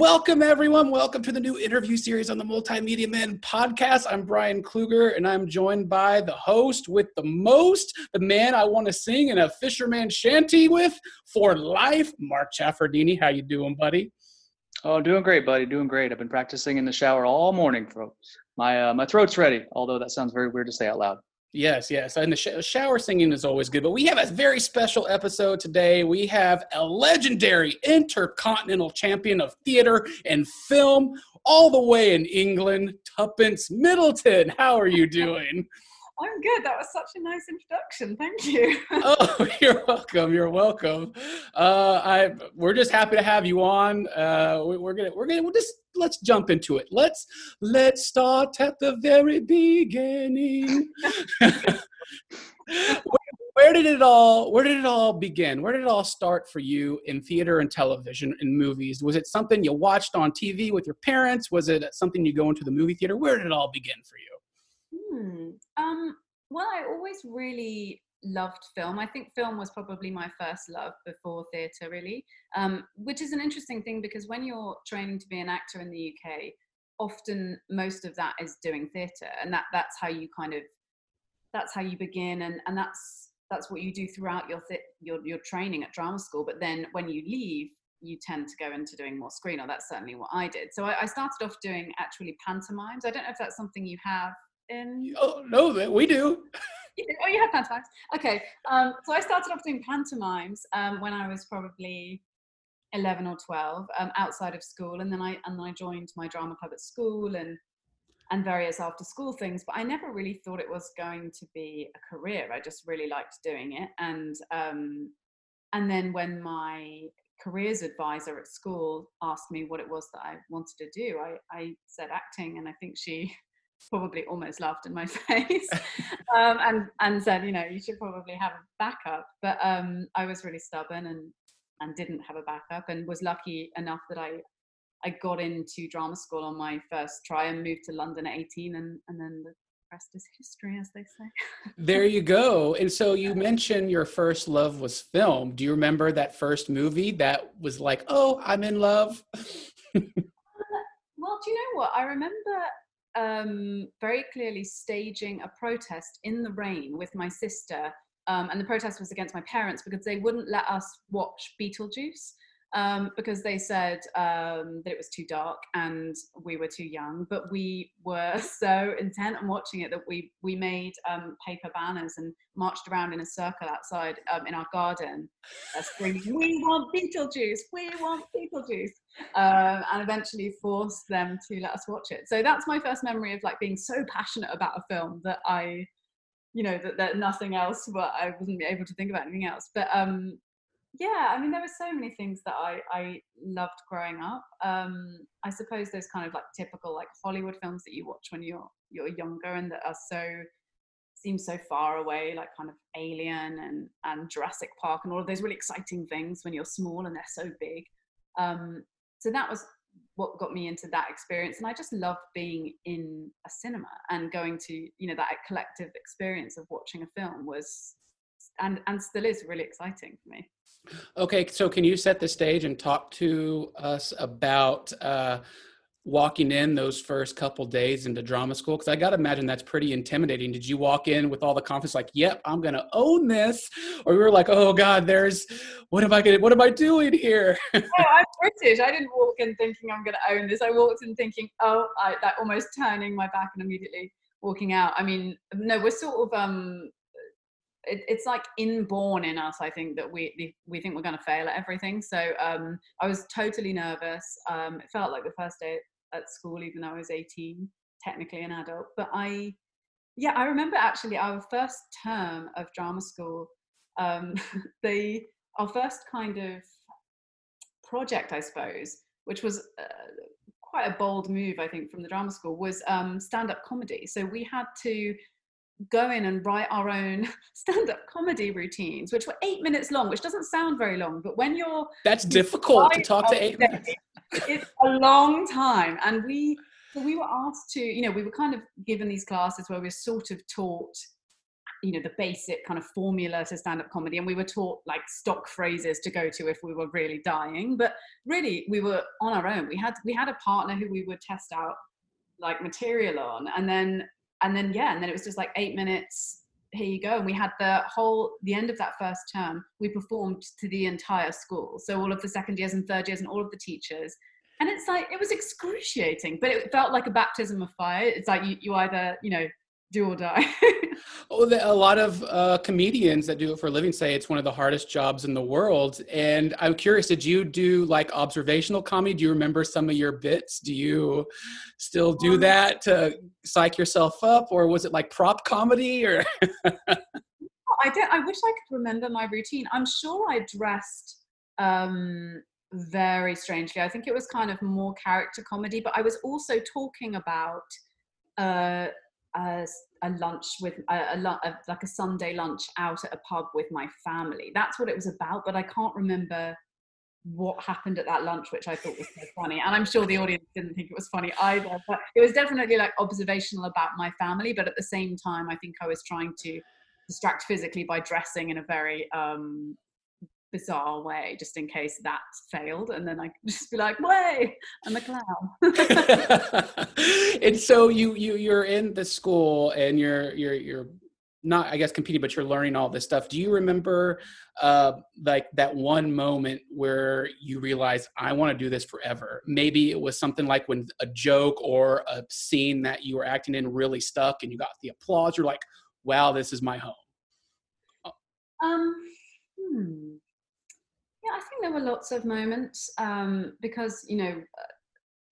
Welcome, everyone. Welcome to the new interview series on the Multimedia Men podcast. I'm Brian Kluger, and I'm joined by the host with the most, the man I want to sing in a fisherman shanty with for life, Mark Chaffardini. How you doing, buddy? Oh, doing great, buddy. Doing great. I've been practicing in the shower all morning, folks. My uh, my throat's ready. Although that sounds very weird to say out loud. Yes, yes. And the sh- shower singing is always good. But we have a very special episode today. We have a legendary intercontinental champion of theater and film, all the way in England, Tuppence Middleton. How are you doing? I'm good. That was such a nice introduction. Thank you. oh, you're welcome. You're welcome. Uh, I we're just happy to have you on. Uh, we, are gonna we're gonna we'll just let's jump into it. Let's let's start at the very beginning. where, where did it all where did it all begin where did it all start for you in theater and television and movies was it something you watched on tv with your parents was it something you go into the movie theater where did it all begin for you Hmm. Um, well, I always really loved film. I think film was probably my first love before theatre, really, um, which is an interesting thing because when you're training to be an actor in the UK, often most of that is doing theatre, and that that's how you kind of that's how you begin, and and that's that's what you do throughout your th- your your training at drama school. But then when you leave, you tend to go into doing more screen, or that's certainly what I did. So I, I started off doing actually pantomimes. I don't know if that's something you have in? Oh no, we do. oh, you have pantomimes. Okay, um, so I started off doing pantomimes um, when I was probably eleven or twelve, um, outside of school, and then I and then I joined my drama club at school and and various after school things. But I never really thought it was going to be a career. I just really liked doing it, and um, and then when my careers advisor at school asked me what it was that I wanted to do, I, I said acting, and I think she probably almost laughed in my face um, and and said you know you should probably have a backup. But um, i was really stubborn and and didn't have a backup and was lucky enough that i i got into drama school on my first try and moved to london at 18 and and then the rest is history as they say. There you go. And so you mentioned your first love was film. Do you remember that first movie that was like oh i'm in love uh, well do you know what? I remember um, very clearly staging a protest in the rain with my sister. Um, and the protest was against my parents because they wouldn't let us watch Beetlejuice um, because they said um, that it was too dark and we were too young. But we were so intent on watching it that we we made um, paper banners and marched around in a circle outside um, in our garden, uh, screaming, "We want Beetlejuice! We want Beetlejuice!" Uh, and eventually forced them to let us watch it. So that's my first memory of like being so passionate about a film that I you know that, that nothing else but i wasn't able to think about anything else but um yeah i mean there were so many things that i i loved growing up um i suppose those kind of like typical like hollywood films that you watch when you're you're younger and that are so seem so far away like kind of alien and and jurassic park and all of those really exciting things when you're small and they're so big um so that was what got me into that experience and i just loved being in a cinema and going to you know that collective experience of watching a film was and and still is really exciting for me Okay, so can you set the stage and talk to us about uh, walking in those first couple days into drama school? Because I got to imagine that's pretty intimidating. Did you walk in with all the confidence, like, "Yep, I'm going to own this," or you were like, "Oh God, there's what am I going? What am I doing here?" no, I'm British. I didn't walk in thinking I'm going to own this. I walked in thinking, "Oh," I, that almost turning my back and immediately walking out. I mean, no, we're sort of um it, it's like inborn in us i think that we we think we're going to fail at everything. So um, i was totally nervous. Um, it felt like the first day at school even though i was 18 technically an adult. But i yeah i remember actually our first term of drama school um, the our first kind of project i suppose which was uh, quite a bold move i think from the drama school was um, stand-up comedy. So we had to go in and write our own stand-up comedy routines which were eight minutes long which doesn't sound very long but when you're that's difficult to talk to eight minutes. it's a long time. And we so we were asked to you know we were kind of given these classes where we are sort of taught you know the basic kind of formula to stand up comedy and we were taught like stock phrases to go to if we were really dying but really we were on our own. We had we had a partner who we would test out like material on and then and then yeah and then it was just like 8 minutes here you go. And we had the whole the end of that first term we performed to the entire school. So all of the second years and third years and all of the teachers. And it's like it was excruciating but it felt like a baptism of fire. It's like you, you either you know do or die. Oh, a lot of uh, comedians that do it for a living say it's one of the hardest jobs in the world and i'm curious did you do like observational comedy? Do you remember some of your bits? Do you still do um, that to psych yourself up or was it like prop comedy or? I did i wish i could remember my routine. I'm sure i dressed um very strangely. I think it was kind of more character comedy, but I was also talking about uh, a, a, lunch with a, a, like a Sunday lunch out at a pub with my family. That's what it was about, but I can't remember what happened at that lunch, which I thought was so funny. And I'm sure the audience didn't think it was funny either, but it was definitely like observational about my family. But at the same time, I think I was trying to distract physically by dressing in a very um, bizarre way just in case that failed and then i could just be like way i'm a clown. And so you you you're in the school and you're you're you're not i guess competing but you're learning all this stuff. Do you remember uh like that one moment where you realized i want to do this forever maybe it was something like when a joke or a scene that you were acting in really stuck and you got the applause you're like wow this is my home. Um hmm yeah, I think there were lots of moments um, because you know,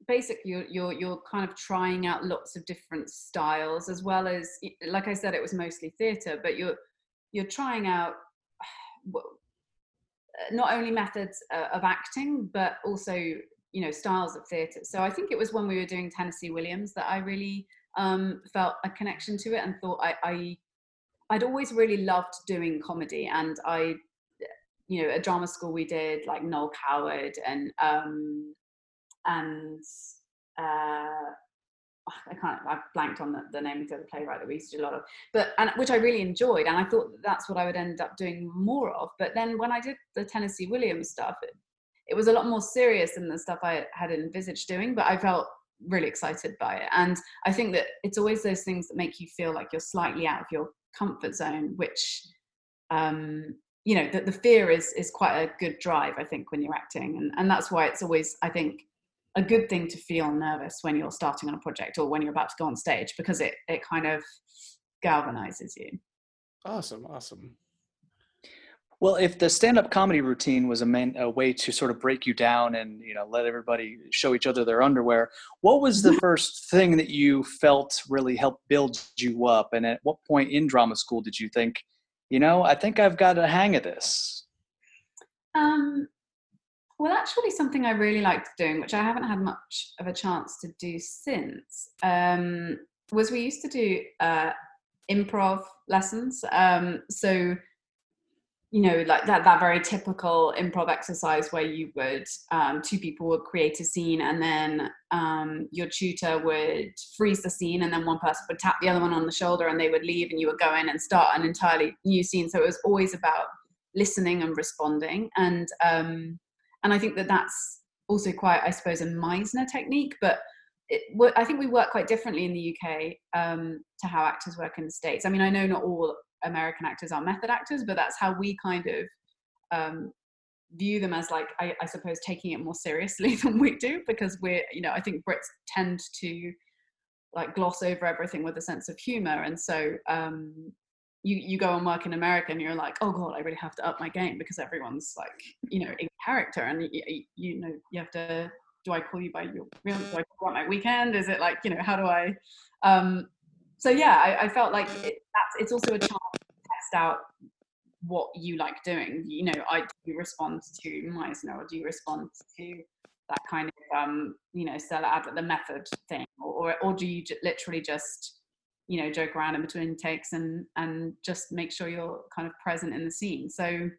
basically you're, you're you're kind of trying out lots of different styles as well as, like I said, it was mostly theatre, but you're you're trying out not only methods uh, of acting but also you know styles of theatre. So I think it was when we were doing Tennessee Williams that I really um, felt a connection to it and thought I, I I'd always really loved doing comedy and I you know, a drama school we did like Noel Coward and um, and uh, I can't I've blanked on the, the name of the playwright that we used to do a lot of, but and which I really enjoyed, and I thought that that's what I would end up doing more of. But then when I did the Tennessee Williams stuff, it, it was a lot more serious than the stuff I had envisaged doing. But I felt really excited by it, and I think that it's always those things that make you feel like you're slightly out of your comfort zone, which um, you know that the fear is is quite a good drive i think when you're acting. And, and that's why it's always i think a good thing to feel nervous when you're starting on a project or when you're about to go on stage because it it kind of galvanizes you. Awesome awesome. Well, if the stand-up comedy routine was a, main, a way to sort of break you down and you know let everybody show each other their underwear, what was the first thing that you felt really helped build you up? And at what point in drama school did you think, you know, I think I've got a hang of this? Um, well, actually, something I really liked doing, which I haven't had much of a chance to do since, um, was we used to do uh, improv lessons. Um, so you know, like that that very typical improv exercise where you would um, two people would create a scene and then um, your tutor would freeze the scene and then one person would tap the other one on the shoulder and they would leave and you would go in and start an entirely new scene. So it was always about listening and responding and um, and I think that that's also quite I suppose a Meisner technique, but it, I think we work quite differently in the UK um, to how actors work in the States. I mean, I know not all American actors are method actors, but that's how we kind of um, view them as like I, I, suppose taking it more seriously than we do because we're you know I think Brits tend to like gloss over everything with a sense of humor, and so um, you you go and work in America and you're like oh god I really have to up my game because everyone's like you know in character. And you, you know you have to do I call you by your real do I call my weekend? Is it like you know how do I um, so yeah, I, I felt like it, it's also a chance to test out what you like doing. You know, I do respond to Meisner or do you respond to that kind of um, you know Adler the method thing, or, or or do you literally just you know joke around in between takes and and just make sure you're kind of present in the scene. So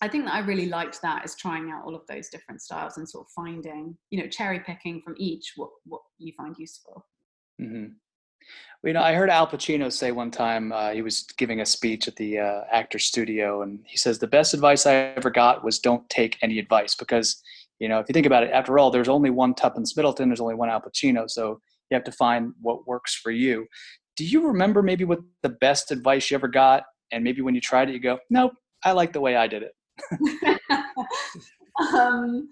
I think that I really liked that is trying out all of those different styles and sort of finding you know cherry picking from each what what you find useful. Mm-hmm. You know, I heard Al Pacino say one time uh, he was giving a speech at the uh, actor studio, and he says the best advice I ever got was don't take any advice because you know if you think about it, after all, there's only one Tuppence Middleton, there's only one Al Pacino, so you have to find what works for you. Do you remember maybe what the best advice you ever got, and maybe when you tried it, you go, nope, I like the way I did it. um,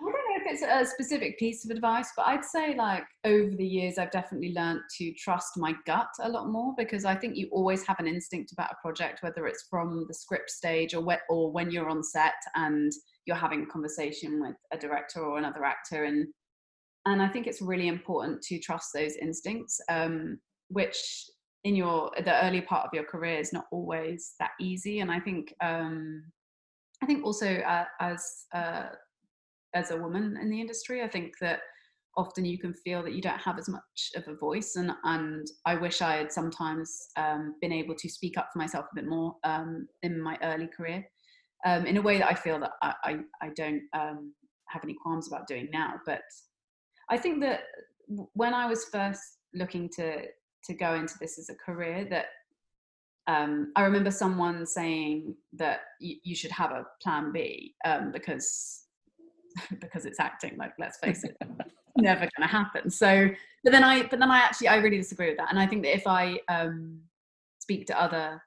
I don't know if it's a specific piece of advice, but I'd say like over the years, I've definitely learned to trust my gut a lot more because I think you always have an instinct about a project, whether it's from the script stage or, or when you're on set and you're having a conversation with a director or another actor. And, and I think it's really important to trust those instincts, um, which in your, the early part of your career is not always that easy. And I think, um, I think also uh, as, uh, as a woman in the industry. I think that often you can feel that you don't have as much of a voice, and and I wish I had sometimes um, been able to speak up for myself a bit more um, in my early career, um, in a way that I feel that I I, I don't um, have any qualms about doing now. But I think that when I was first looking to to go into this as a career, that um, I remember someone saying that you should have a plan B um, because because it's acting like let's face it never going to happen. So but then i but then i actually i really disagree with that. And i think that if i um speak to other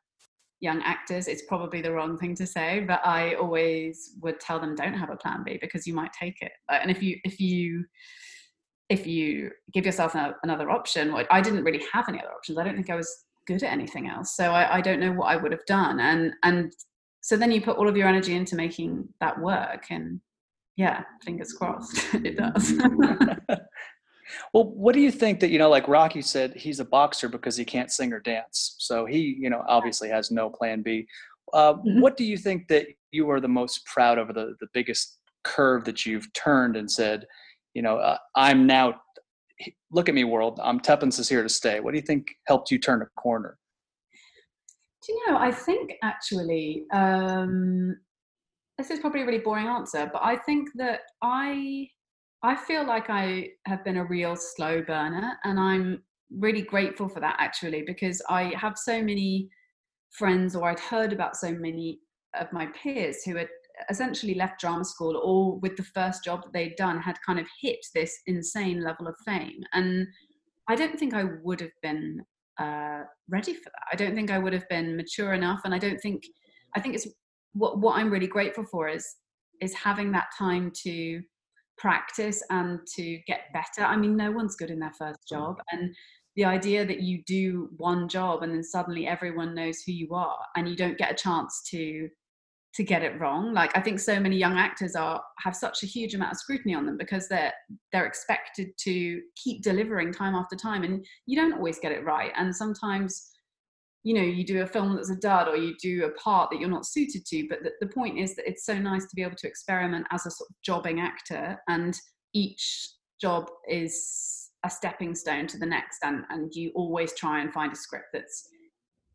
young actors it's probably the wrong thing to say but i always would tell them don't have a plan b because you might take it. And if you if you if you give yourself another option i didn't really have any other options. I don't think i was good at anything else. So I, I don't know what i would have done. And and so then you put all of your energy into making that work and yeah, fingers crossed, it does. well, what do you think that you know? Like Rocky said, he's a boxer because he can't sing or dance, so he, you know, obviously has no plan B. Uh, mm-hmm. What do you think that you are the most proud of, the the biggest curve that you've turned and said, you know, uh, I'm now. Look at me, world. I'm Tuppence is here to stay. What do you think helped you turn a corner? Do you know? I think actually, um, this is probably a really boring answer, but I think that I I feel like I have been a real slow burner, and I'm really grateful for that actually because I have so many friends, or I'd heard about so many of my peers who had essentially left drama school or with the first job that they'd done had kind of hit this insane level of fame. And i don't think i would have been uh, ready for that. I don't think i would have been mature enough and i don't think i think it's what what I'm really grateful for is is having that time to practice and to get better. I mean, no one's good in their first job, and the idea that you do one job and then suddenly everyone knows who you are and you don't get a chance to to get it wrong. Like i think so many young actors are have such a huge amount of scrutiny on them because they're they're expected to keep delivering time after time and you don't always get it right. And sometimes you know you do a film that's a dud or you do a part that you're not suited to but the, the point is that it's so nice to be able to experiment as a sort of jobbing actor and each job is a stepping stone to the next and and you always try and find a script that's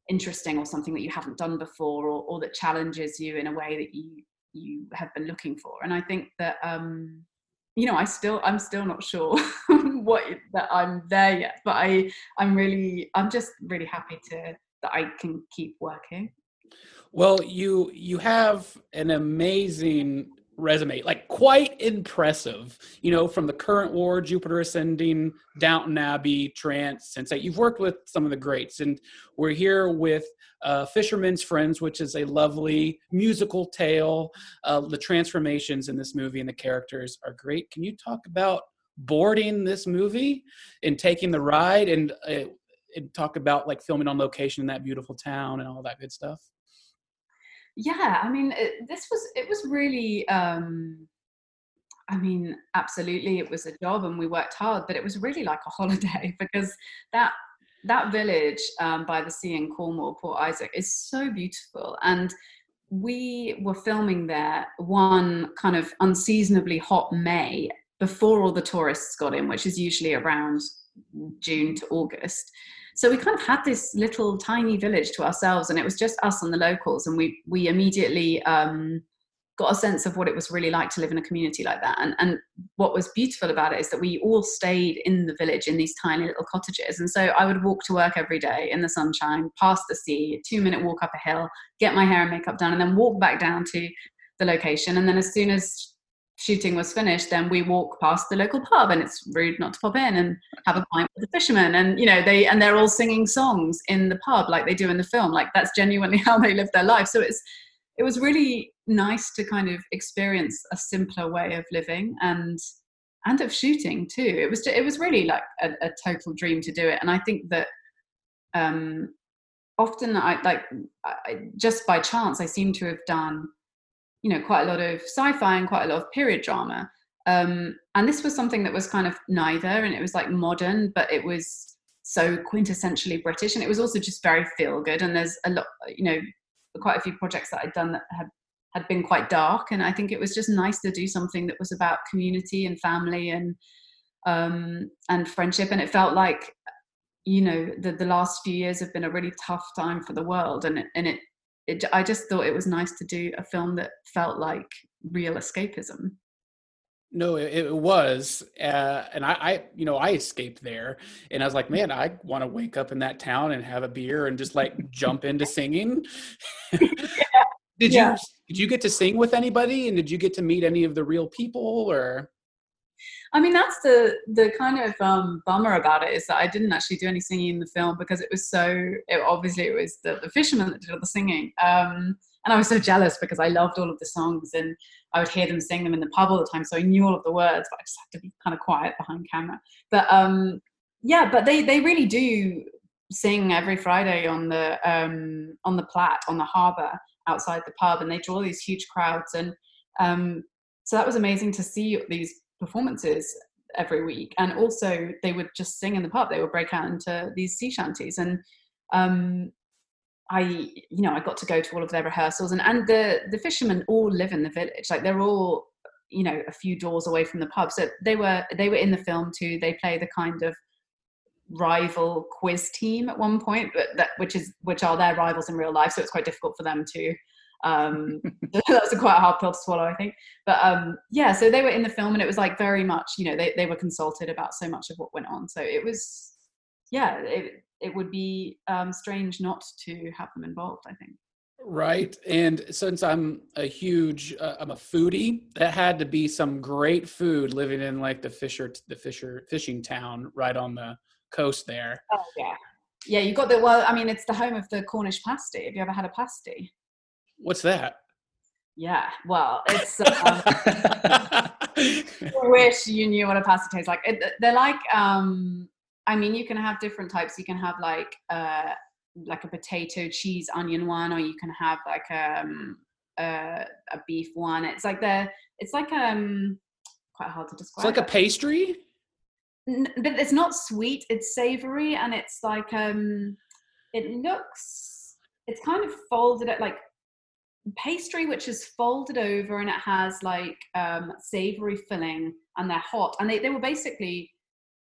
interesting or something that you haven't done before or, or that challenges you in a way that you you have been looking for. And i think that um you know i still i'm still not sure what that i'm there yet but i i'm really i'm just really happy to that I can keep working? Well, you you have an amazing resume, like quite impressive. You know, from the current war, Jupiter Ascending, Downton Abbey, Trance, Sense8. You've worked with some of the greats, and we're here with uh, Fisherman's Friends, which is a lovely musical tale. Uh, the transformations in this movie and the characters are great. Can you talk about boarding this movie and taking the ride and uh, and talk about like filming on location in that beautiful town and all that good stuff? Yeah, I mean, it, this was it was really. Um, I mean, absolutely, it was a job and we worked hard, but it was really like a holiday because that that village um, by the sea in Cornwall, Port Isaac, is so beautiful. And we were filming there one kind of unseasonably hot May before all the tourists got in, which is usually around June to August so we kind of had this little tiny village to ourselves and it was just us and the locals and we we immediately um, got a sense of what it was really like to live in a community like that. And, and what was beautiful about it is that we all stayed in the village in these tiny little cottages. And so I would walk to work every day in the sunshine, past the sea, two minute walk up a hill, get my hair and makeup done, and then walk back down to the location. And then as soon as shooting was finished, then we walk past the local pub, and it's rude not to pop in and have a pint with the fishermen. And you know, they and they're all singing songs in the pub like they do in the film. Like that's genuinely how they live their life. So it's it was really nice to kind of experience a simpler way of living and and of shooting too. It was it was really like a, a total dream to do it, and I think that um, often I like I, just by chance I seem to have done you know quite a lot of sci-fi and quite a lot of period drama. Um, and this was something that was kind of neither, and it was like modern, but it was so quintessentially British, and it was also just very feel good. And there's a lot, you know, quite a few projects that I'd done that had had been quite dark, and I think it was just nice to do something that was about community and family and um, and friendship. And it felt like, you know, the the last few years have been a really tough time for the world, and it, and it, it I just thought it was nice to do a film that felt like real escapism. No, it, it was, uh, and I, I, you know, I escaped there, and I was like, man, I want to wake up in that town and have a beer and just like jump into singing. Did yeah. you did you get to sing with anybody, and did you get to meet any of the real people, or? I mean, that's the the kind of um, bummer about it is that I didn't actually do any singing in the film because it was so. It, obviously, it was the, the fishermen that did all the singing, um, and I was so jealous because I loved all of the songs and I would hear them sing them in the pub all the time, so I knew all of the words, but I just had to be kind of quiet behind camera. But um, yeah, but they they really do sing every Friday on the um, on the Platt on the harbour outside the pub, and they draw these huge crowds. And um, so that was amazing to see these performances every week. And also, they would just sing in the pub. They would break out into these sea shanties, and um, I, you know, I got to go to all of their rehearsals. And and the the fishermen all live in the village. Like they're all you know a few doors away from the pub so they were they were in the film too they play the kind of rival quiz team at one point, but that which is which are their rivals in real life. So it's quite difficult for them to. Um, that's a quite a hard pill to swallow, I think. But um, yeah, so they were in the film, and it was like very much, you know, they they were consulted about so much of what went on. So it was, yeah, it it would be um, strange not to have them involved. I think. Right. And since I'm a huge, uh, I'm a foodie, that had to be some great food living in like the Fisher, the Fisher fishing town right on the coast there. Oh yeah, yeah. You got the well. I mean, it's the home of the Cornish pasty. Have you ever had a pasty? What's that? Yeah, well, it's. Um, I wish you knew what a pasta tastes like. It, they're like. um I mean, you can have different types. You can have like uh like a potato, cheese, onion one, or you can have like um uh, a beef one. It's like the. It's like um quite hard to describe. It's like a pastry but it's not sweet it's savory and it's like um it looks it's kind of folded at like pastry which is folded over and it has like um savory filling and they're hot and they, they were basically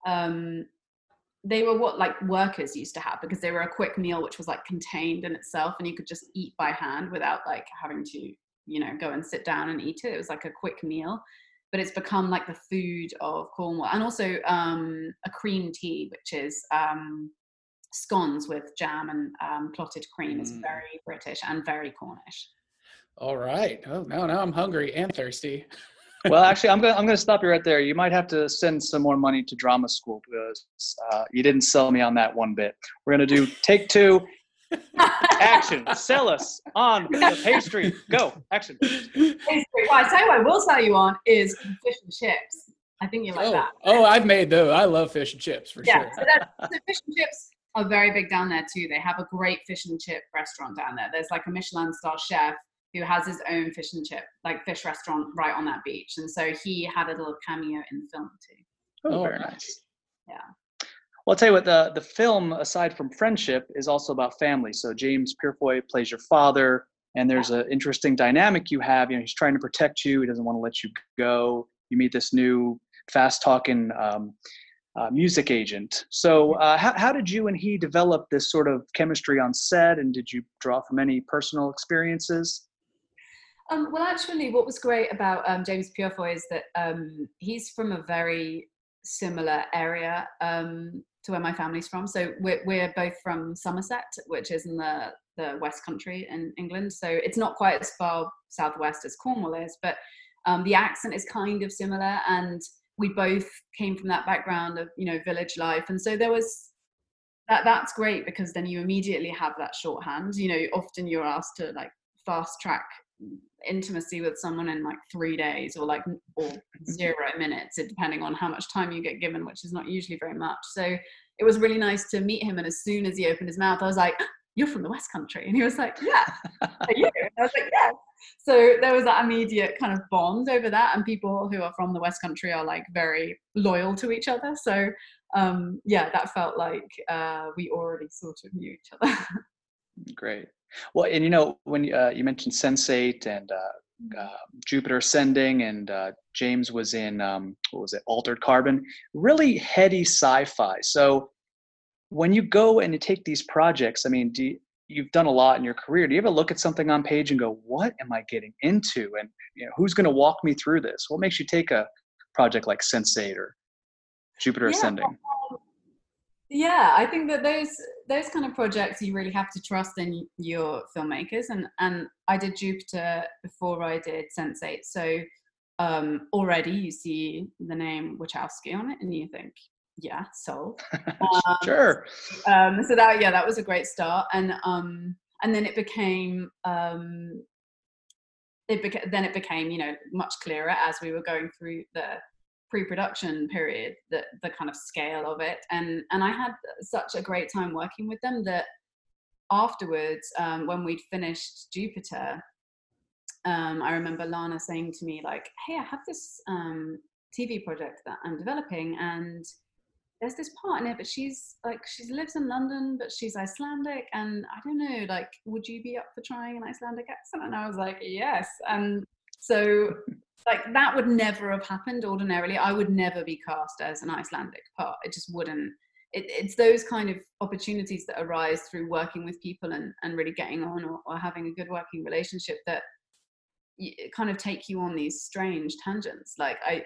um they were what like workers used to have because they were a quick meal which was like contained in itself and you could just eat by hand without like having to you know go and sit down and eat it it was like a quick meal but it's become like the food of Cornwall. And also um, a cream tea, which is um, scones with jam and um, clotted cream, is mm. very British and very Cornish. All right. Oh no, now I'm hungry and thirsty. well, actually, I'm gonna I'm gonna stop you right there. You might have to send some more money to drama school because uh, you didn't sell me on that one bit. We're gonna do take two, action. Sell us on the pastry. Go. Action. Pastry. Well, I tell you what I will sell you on is fish and chips. I think you like oh. that. Oh, I've made those. I love fish and chips for yeah, sure. So the fish and chips are very big down there too. They have a great fish and chip restaurant down there. There's like a Michelin star chef who has his own fish and chip, like fish restaurant right on that beach. And so he had a little cameo in the film too. Oh, very nice. Yeah. Well, I'll tell you what, the, the film, aside from friendship, is also about family. So James Purefoy plays your father, and there's an interesting dynamic you have. You know, he's trying to protect you. He doesn't want to let you go. You meet this new fast-talking um, uh, music agent. So uh, how, how did you and he develop this sort of chemistry on set, and did you draw from any personal experiences? Um, well, actually, what was great about um, James Purefoy is that um, he's from a very similar area um, to where my family's from. So we're, we're both from Somerset, which is in the, the West Country in England. So it's not quite as far southwest as Cornwall is, but um, the accent is kind of similar. And we both came from that background of, you know, village life. And so there was that that's great because then you immediately have that shorthand. You know, often you're asked to like fast track intimacy with someone in like three days or like or zero minutes depending on how much time you get given which is not usually very much. So it was really nice to meet him and as soon as he opened his mouth i was like you're from the west country and he was like yeah are you? And i was like yeah so there was that immediate kind of bond over that and people who are from the west country are like very loyal to each other. So um yeah that felt like uh we already sort of knew each other. Great well, and you know, when uh, you mentioned Sense8 and uh, uh, Jupiter Ascending, and uh, James was in um, what was it, Altered Carbon, really heady sci-fi. So when you go and you take these projects, I mean, do you, you've done a lot in your career. Do you ever look at something on page and go, "What am I getting into?" And you know, who's going to walk me through this? What makes you take a project like Sense8 or Jupiter yeah, Ascending? Yeah i think that those those kind of projects you really have to trust in your filmmakers and and i did jupiter before i did sense8 so um already you see the name wachowski on it and you think yeah sold. Um, sure. Um so that yeah that was a great start and um and then it became um it beca- then it became you know much clearer as we were going through the pre-production period the the kind of scale of it. And and i had such a great time working with them that afterwards um, when we'd finished jupiter um, i remember lana saying to me like hey i have this um, tv project that i'm developing and there's this part in it but she's like she lives in london but she's icelandic and i don't know like would you be up for trying an icelandic accent? And i was like yes. And so like that would never have happened ordinarily. I would never be cast as an Icelandic part. It just wouldn't. It, it's those kind of opportunities that arise through working with people and, and really getting on or, or having a good working relationship that kind of take you on these strange tangents. Like I,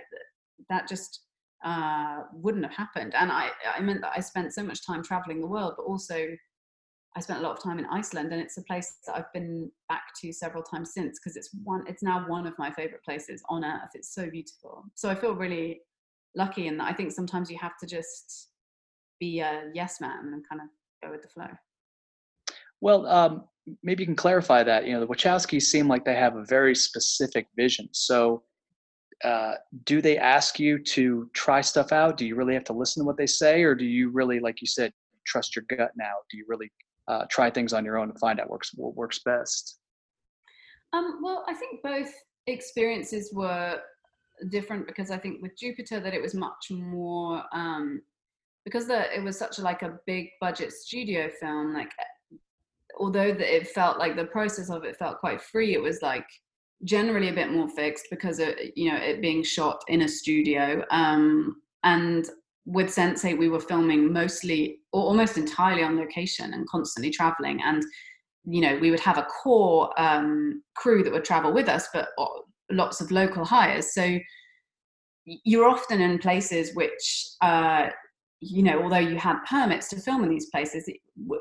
that just uh, wouldn't have happened. And I, I meant that I spent so much time traveling the world, but also I spent a lot of time in Iceland, and it's a place that I've been back to several times since because it's one. It's now one of my favorite places on earth. It's so beautiful. So I feel really lucky and. I think sometimes you have to just be a yes man and kind of go with the flow. Well, um, maybe you can clarify that. You know, the Wachowskis seem like they have a very specific vision. So, uh, do they ask you to try stuff out? Do you really have to listen to what they say, or do you really, like you said, trust your gut now? Do you really uh, try things on your own and find out works what works best? Um, well, I think both experiences were different because I think with Jupiter that it was much more um, because the, it was such a, like a big budget studio film. Like, although that it felt like the process of it felt quite free, it was like generally a bit more fixed because of you know it being shot in a studio. Um, and with Sense8, we were filming mostly or almost entirely on location and constantly traveling. And, you know, we would have a core um, crew that would travel with us, but uh, lots of local hires. So you're often in places which, uh, you know, although you had permits to film in these places,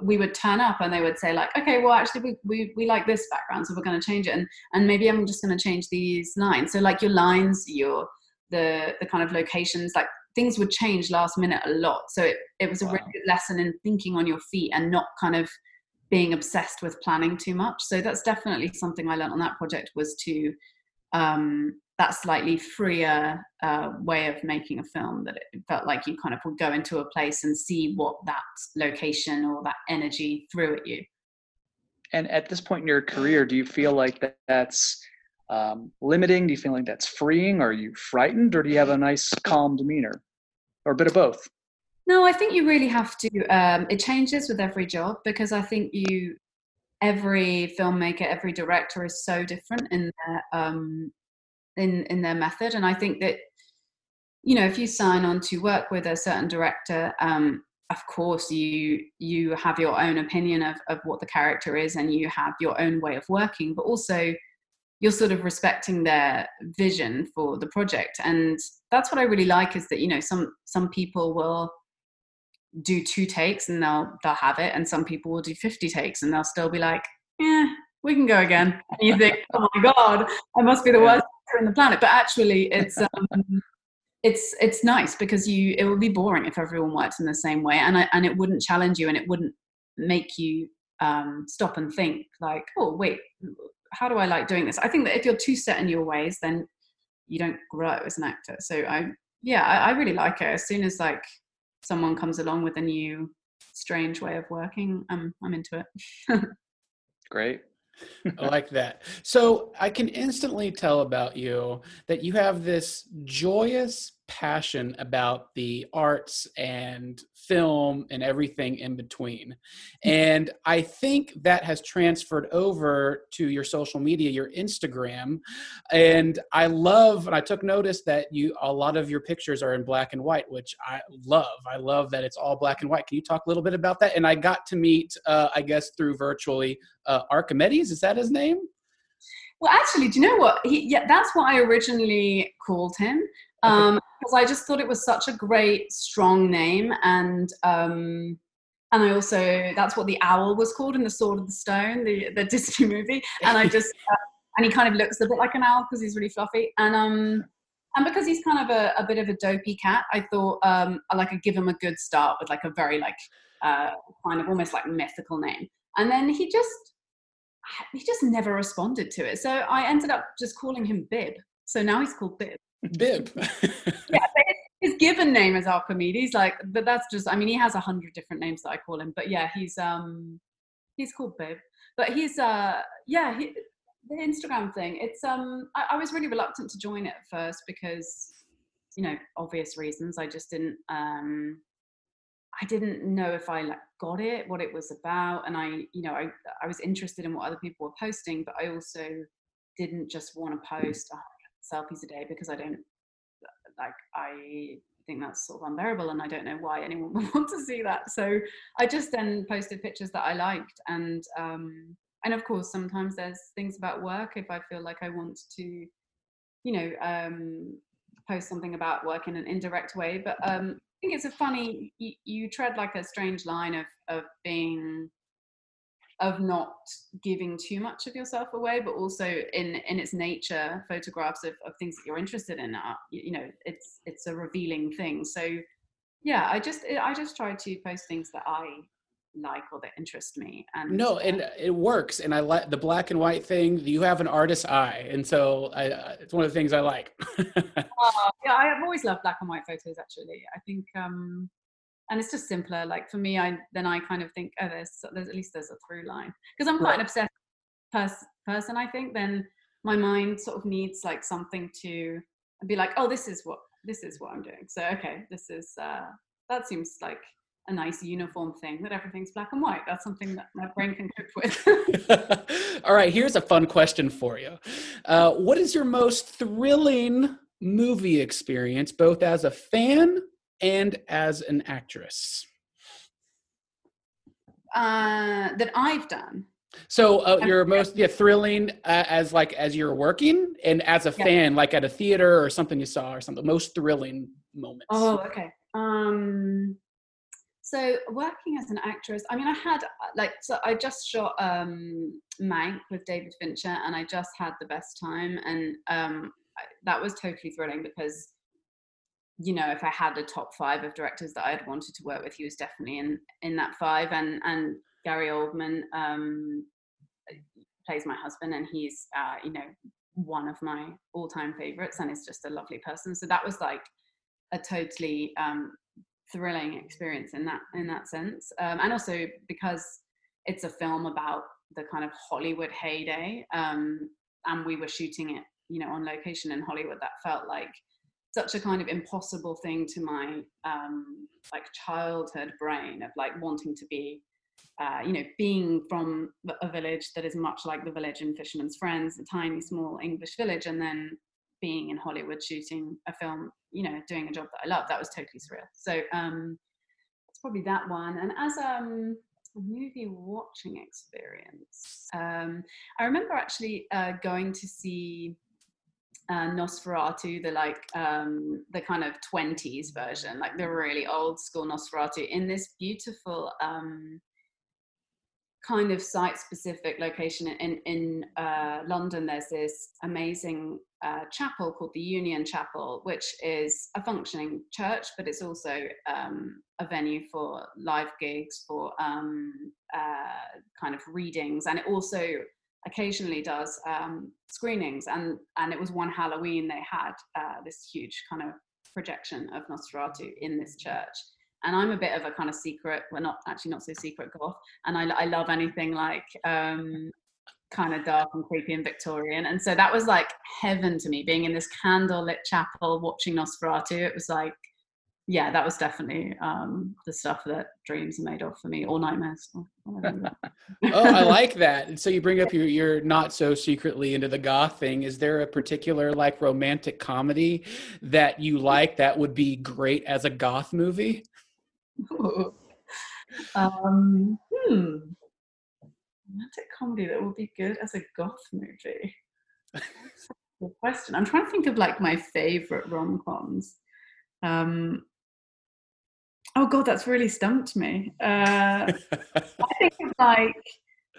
we would turn up and they would say like, okay, well, actually we, we, we like this background, so we're going to change it. And, and maybe I'm just going to change these lines. So like your lines, your, the, the kind of locations, like things would change last minute a lot. So it, it was a wow. really good lesson in thinking on your feet and not kind of being obsessed with planning too much. So that's definitely something I learned on that project was to um, that slightly freer uh, way of making a film that it felt like you kind of would go into a place and see what that location or that energy threw at you. And at this point in your career, do you feel like that that's um, limiting? Do you feel like that's freeing? Are you frightened, or do you have a nice, calm demeanor? Or a bit of both? No, I think you really have to. Um, it changes with every job because I think you, every filmmaker, every director is so different in their um, in in their method, and I think that you know if you sign on to work with a certain director, um, of course you you have your own opinion of of what the character is, and you have your own way of working, but also you're sort of respecting their vision for the project. And that's what i really like is that you know some some people will do two takes and they'll they'll have it and some people will do 50 takes and they'll still be like yeah we can go again. And you think oh my god i must be the worst in the planet. But actually it's um, it's it's nice because you it would be boring if everyone worked in the same way and I, and it wouldn't challenge you and it wouldn't make you um, stop and think like oh wait how do I like doing this? I think that if you're too set in your ways, then you don't grow as an actor. So I, yeah, I, I really like it. As soon as like someone comes along with a new strange way of working, I'm I'm into it. Great. I like that. So I can instantly tell about you that you have this joyous passion about the arts and film and everything in between. And I think that has transferred over to your social media, your Instagram. And I love, and I took notice that you, a lot of your pictures are in black and white, which I love. I love that it's all black and white. Can you talk a little bit about that? And I got to meet, uh, I guess, through virtually uh, Archimedes. Is that his name? Well, actually, do you know what? He, yeah, that's what I originally called him um, because I just thought it was such a great, strong name, and um, and I also that's what the owl was called in the Sword of the Stone, the the Disney movie, and I just uh, and he kind of looks a bit like an owl because he's really fluffy, and um and because he's kind of a, a bit of a dopey cat, I thought um I like I'd give him a good start with like a very like uh kind of almost like mythical name, and then he just he just never responded to it, so I ended up just calling him Bib. So now he's called Bib. Bib. yeah, his given name is Archimedes. Like, but that's just. I mean, he has a hundred different names that I call him. But yeah, he's um, he's called Bib. But he's uh, yeah, he, the Instagram thing. It's um, I, I was really reluctant to join it at first because, you know, obvious reasons. I just didn't um, I didn't know if I like got it, what it was about, and I, you know, I I was interested in what other people were posting, but I also didn't just want to post selfies a day because I don't like I think that's sort of unbearable and I don't know why anyone would want to see that. So I just then posted pictures that I liked and um and of course sometimes there's things about work if I feel like I want to you know um post something about work in an indirect way but um I think it's a funny you, you tread like a strange line of of being of not giving too much of yourself away but also in in its nature photographs of, of things that you're interested in are you, know it's it's a revealing thing. So yeah i just i just try to post things that i like or that interest me and no and it works and i like the black and white thing you have an artist's eye and so I, it's one of the things i like. Uh, yeah i've always loved black and white photos actually. I think um and it's just simpler like for me i then i kind of think oh there's, there's at least there's a through line. Because i'm quite right. an obsessed pers- person i think then my mind sort of needs like something to be like oh this is what this is what i'm doing. So okay this is uh that seems like a nice uniform thing that everything's black and white. That's something that my brain can cope with. All right here's a fun question for you. Uh, what is your most thrilling movie experience both as a fan and as an actress? Uh, that I've done. So uh, your most yeah thrilling uh, as like as you're working and as a yeah. fan like at a theater or something you saw or something most thrilling moments. Oh okay. Um so working as an actress i mean i had like so i just shot um mank with david fincher and i just had the best time and um that was totally thrilling because you know, if I had a top five of directors that I had wanted to work with, he was definitely in in that five. And and Gary Oldman um, plays my husband, and he's uh, you know one of my all time favorites, and is just a lovely person. So that was like a totally um, thrilling experience in that in that sense, um, and also because it's a film about the kind of Hollywood heyday, um, and we were shooting it, you know, on location in Hollywood. That felt like such a kind of impossible thing to my um, like childhood brain of like wanting to be uh, you know being from a village that is much like the village in fisherman's friends a tiny small english village and then being in hollywood shooting a film you know doing a job that i love that was totally surreal so um it's probably that one and as um a movie watching experience. Um, I remember actually uh, going to see uh, Nosferatu, the like um, the kind of twenties version, like the really old school Nosferatu, in this beautiful um, kind of site specific location in in uh, London. There's this amazing uh, chapel called the Union Chapel, which is a functioning church, but it's also um, a venue for live gigs, for um, uh, kind of readings, and it also occasionally does um, screenings. And and it was one Halloween they had uh, this huge kind of projection of Nosferatu in this church. And I'm a bit of a kind of secret, well, not actually not so secret goth, and I, I love anything like um, kind of dark and creepy and Victorian. And so that was like heaven to me, being in this candlelit chapel watching Nosferatu. It was like yeah, that was definitely um, the stuff that dreams are made of for me, or nightmares. oh, I like that. And so you bring up your you're not so secretly into the goth thing. Is there a particular like romantic comedy that you like that would be great as a goth movie? um, hmm. Romantic comedy that would be good as a goth movie. good question. I'm trying to think of like my favorite rom coms. Um, Oh God, that's really stumped me. Uh, I think of like,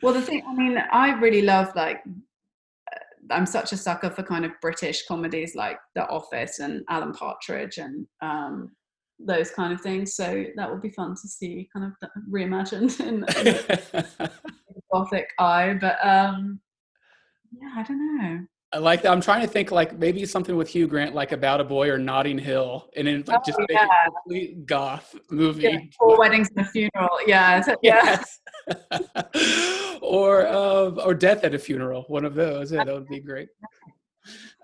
well, the thing. I mean, I really love like. Uh, I'm such a sucker for kind of British comedies like The Office and Alan Partridge and um, those kind of things. So that would be fun to see, kind of reimagined in, in gothic eye. But um, yeah, I don't know. I like that. I'm trying to think like maybe something with Hugh Grant, like about a boy or Notting Hill, and then like, oh, just yeah. a complete goth movie. Yeah, four weddings and a funeral. Yeah, Yes. or uh, or death at a funeral. One of those. Yeah, that would be great.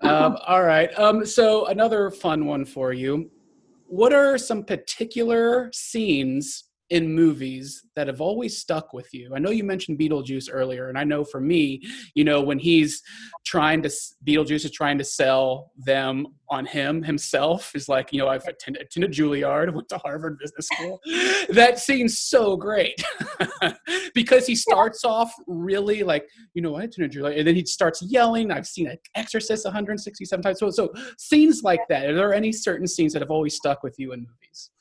Um, all right. Um, so another fun one for you. What are some particular scenes in movies that have always stuck with you? I know you mentioned Beetlejuice earlier, and I know for me, you know, when he's trying to, Beetlejuice is trying to sell them on him himself, is like, you know, I've attended, attended Juilliard, went to Harvard Business School. that scene's so great because he starts off really like, you know, I attended Juilliard, and then he starts yelling. I've seen Exorcist 167 times. So, so scenes like that. Are there any certain scenes that have always stuck with you in movies?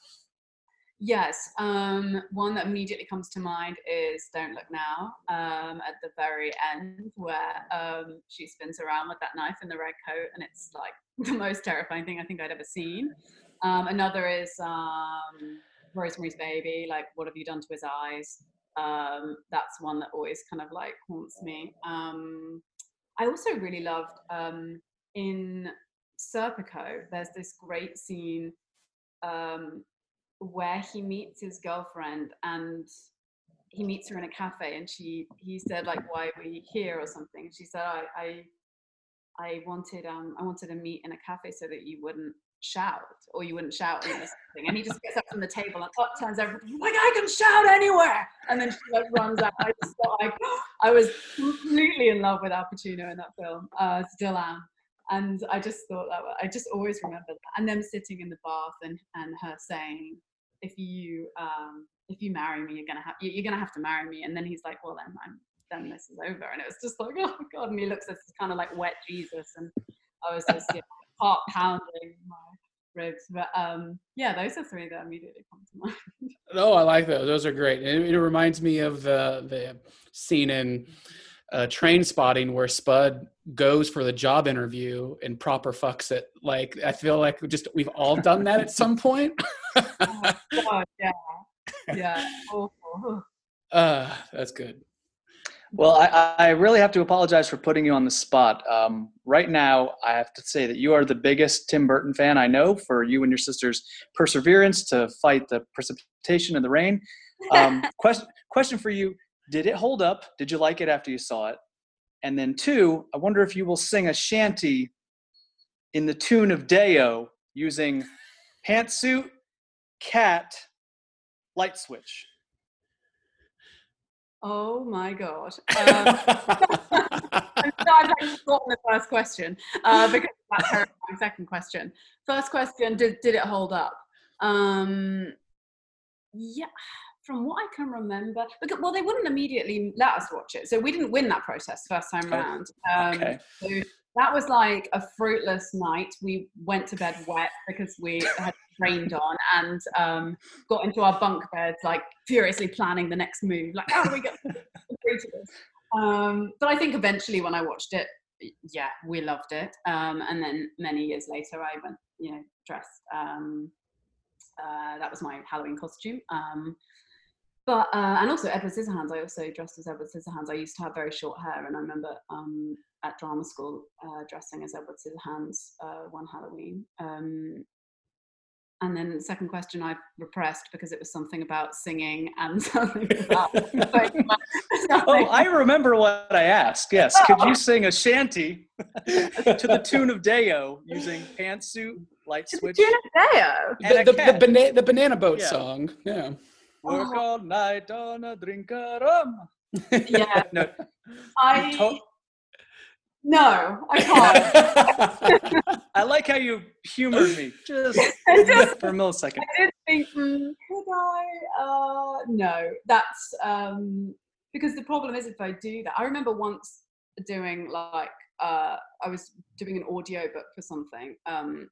Yes, um, one that immediately comes to mind is "Don't Look Now" um, at the very end, where um, she spins around with that knife in the red coat, and it's like the most terrifying thing I think I'd ever seen. Um, another is um, "Rosemary's Baby," like "What have you done to his eyes?" Um, that's one that always kind of like haunts me. I also really loved in Serpico. There's this great scene um, where he meets his girlfriend and he meets her in a cafe and she he said like why are we here? or something. She said I, I I wanted um I wanted to meet in a cafe so that you wouldn't shout or you wouldn't shout or something. And he just gets up from the table and up turns everything like I can shout anywhere. And then she like runs out. I just like I was completely in love with Al Pacino in that film. Uh still am and I just thought that I just always remember that and them sitting in the bath and and her saying if you um, if you marry me, you're gonna have you're gonna have to marry me. And then he's like, well, then I'm then this is over. And it was just like, oh god. And he looks at this kind of like wet Jesus, and I was just know, heart pounding my ribs. But um, yeah, those are three that immediately come to mind. oh, I like those. Those are great. It, it reminds me of the the scene in uh, Trainspotting where Spud goes for the job interview and proper fucks it. Like I feel like we just we've all done that at some point. oh, God, yeah, yeah, awful. Uh, that's good. Well, I, I, really have to apologize for putting you on the spot. Um, right now, I have to say that you are the biggest Tim Burton fan I know for you and your sister's perseverance to fight the precipitation and the rain. Um, question, question for you did it hold up? Did you like it after you saw it? And then two, I wonder if you will sing a shanty in the tune of Day-O using pantsuit, cat, light switch. Oh my god! Um, I've actually forgotten the first question uh, because that's her second question. First question: Did did it hold up? Um, yeah, from what I can remember, because well, they wouldn't immediately let us watch it, so we didn't win that protest first time Oh, round. Um, okay. So that was like a fruitless night. We went to bed wet because we had rained on, and um, got into our bunk beds like furiously planning the next move. Like, how do we get through to this? Um, but I think eventually, when I watched it, yeah, we loved it. Um, and then many years later, I went, you know, dressed. Um, uh, that was my Halloween costume. Um, but uh, and also Edward Scissorhands. I also dressed as Edward Scissorhands. I used to have very short hair, and I remember um, at drama school uh, dressing as Edward Scissorhands uh, one Halloween. Um, and then the second question I repressed because it was something about singing and something about. Oh, I remember what I asked. Yes. Could you sing a shanty to the tune of Day-O using pantsuit, light switch, Day-O. and The, a the, the, cat? bana- the banana boat Yeah. song. Yeah. Work all night on a drink of rum. Yeah, No, I no, I can't. I like how you humored me just just for a millisecond. I did think, mm, could I? Uh, no, that's um, because the problem is if I do that. I remember once doing like uh, I was doing an audio book for something, um,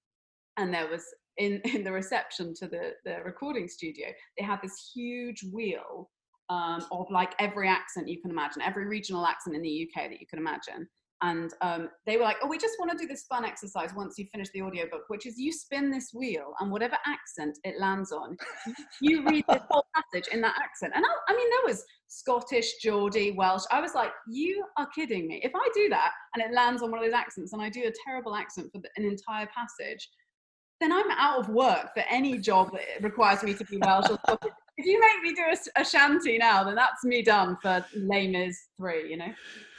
and there was in in the reception to the the recording studio, they had this huge wheel um, of like every accent you can imagine, every regional accent in the UK that you can imagine. And um, they were like, "Oh, we just want to do this fun exercise once you finish the audiobook, which is you spin this wheel, and whatever accent it lands on, you read this whole passage in that accent." And I, I mean, there was Scottish, Geordie, Welsh. I was like, "You are kidding me! If I do that and it lands on one of those accents, and I do a terrible accent for the, an entire passage, then I'm out of work for any job that requires me to be Welsh or Scottish. If you make me do a shanty now, then that's me done for Les Mis three. You know,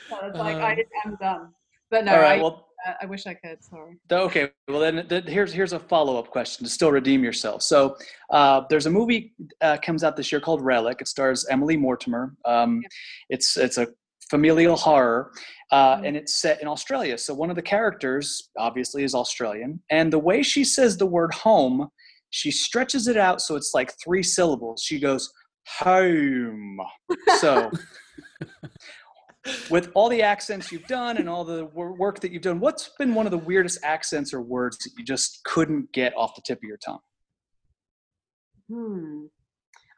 so it's like I Um, am done. But no, right. I, Well, uh, I wish I could. Sorry. okay. Well, then th- here's here's a follow up question to still redeem yourself. So, uh, there's a movie uh, comes out this year called Relic. It stars Emily Mortimer. Um, it's it's a familial horror, uh, Mhm. and it's set in Australia. So one of the characters obviously is Australian, and the way she says the word home, she stretches it out so it's like three syllables. She goes home. So. with all the accents you've done and all the work that you've done, what's been one of the weirdest accents or words that you just couldn't get off the tip of your tongue? Hmm.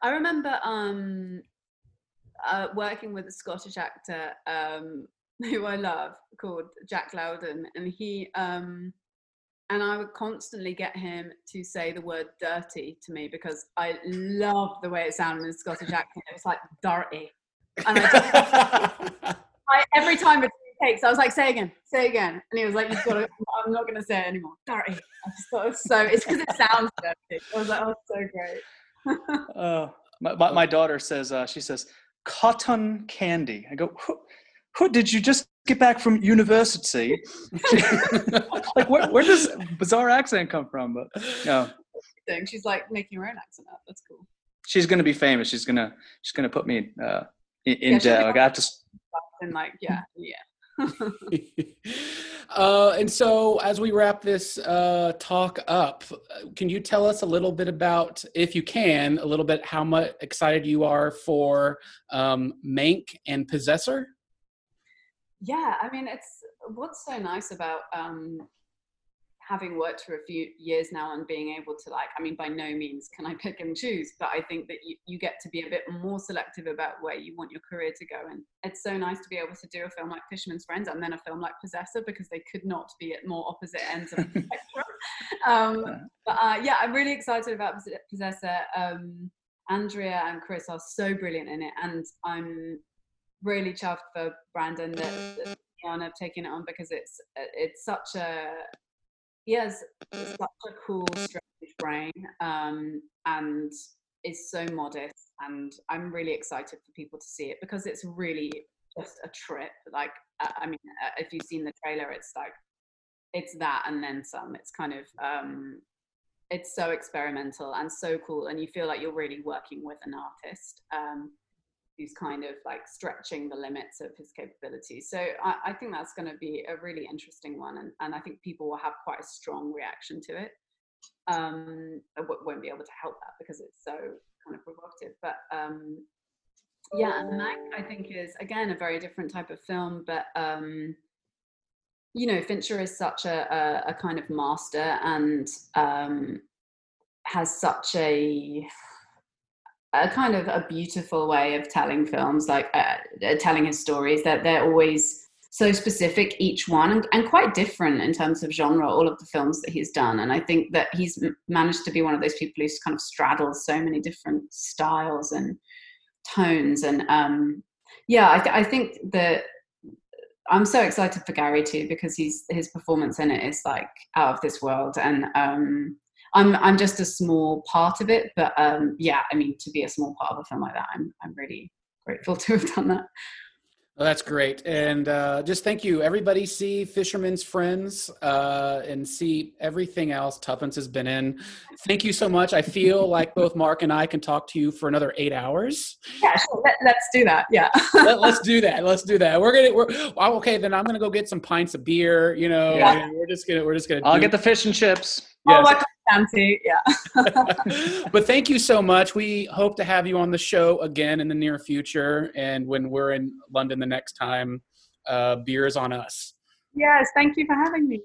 I remember um, uh, working with a Scottish actor um, who I love called Jack Lowden, and he um, and I would constantly get him to say the word "dirty" to me because I love the way it sounded in Scottish accent. It was like "dirty," and I, just, I every time it takes, I was like, "Say again, say again," and he was like, "You've got to." I'm not going to say it anymore. Dirty. I just thought it was so. It's because it sounds dirty. I was like, "Oh, so great." Uh, my, my, my daughter says, uh, she says, cotton candy. I go, who did you just get back from university? like, where, where does bizarre accent come from? But no, thing. She's like making her own accent up. That's cool. she's gonna be famous. She's gonna she's gonna put me uh, in, in Yeah, she'll jail. Like, I have to. s- And like, yeah, yeah. uh, and so, as we wrap this uh, talk up, uh, can you tell us a little bit about, if you can, a little bit how much excited you are for um, Mank and Possessor? Yeah, I mean, it's what's so nice about um, having worked for a few years now and being able to like, I mean, by no means can I pick and choose, but I think that you, you get to be a bit more selective about where you want your career to go. And it's so nice to be able to do a film like Fisherman's Friends and then a film like Possessor because they could not be at more opposite ends of the spectrum. Um, but uh, yeah, I'm really excited about Possessor. Um, Andrea and Chris are so brilliant in it, and I'm really chuffed for Brandon that, that Keanu have taken it on because it's it's such a he has such a cool, strange brain, um, and is so modest. And I'm really excited for people to see it because it's really just a trip. Like, uh, I mean, uh, if you've seen the trailer, it's like it's that and then some. It's kind of um, it's so experimental and so cool, and you feel like you're really working with an artist. Um, who's kind of like stretching the limits of his capabilities. So I, I think that's going to be a really interesting one, and, and I think people will have quite a strong reaction to it. Um, I w- won't be able to help that because it's so kind of provocative. But um, yeah, and Mank, I think, is again a very different type of film, but um, you know, Fincher is such a, a, a kind of master and um, has such a a kind of a beautiful way of telling films, like uh, uh telling his stories. That they're always so specific each one and, and, quite different in terms of genre all of the films that he's done and i think that he's managed to be one of those people who's kind of straddles so many different styles and tones and um, yeah I, th- I think that i'm so excited for gary too because he's his performance in it is like out of this world and um, i'm i'm just a small part of it but um, yeah i mean to be a small part of a film like that i'm i'm really grateful to have done that well, that's great. And uh, just thank you. Everybody see Fisherman's Friends uh, and see everything else Tuppence has been in. Thank you so much. I feel like both Mark and I can talk to you for another eight hours. Yeah, sure. Let, us do that. Yeah. Let, us do that. Let's do that. We're gonna. We're okay. Then I'm gonna go get some pints of beer. You know, yeah. we're just gonna. We're just gonna. I'll do, get the fish and chips. Yes. Oh, fancy. Yeah. but thank you so much. We hope to have you on the show again in the near future. And when we're in London the next time, uh, beer is on us. Yes. Thank you for having me.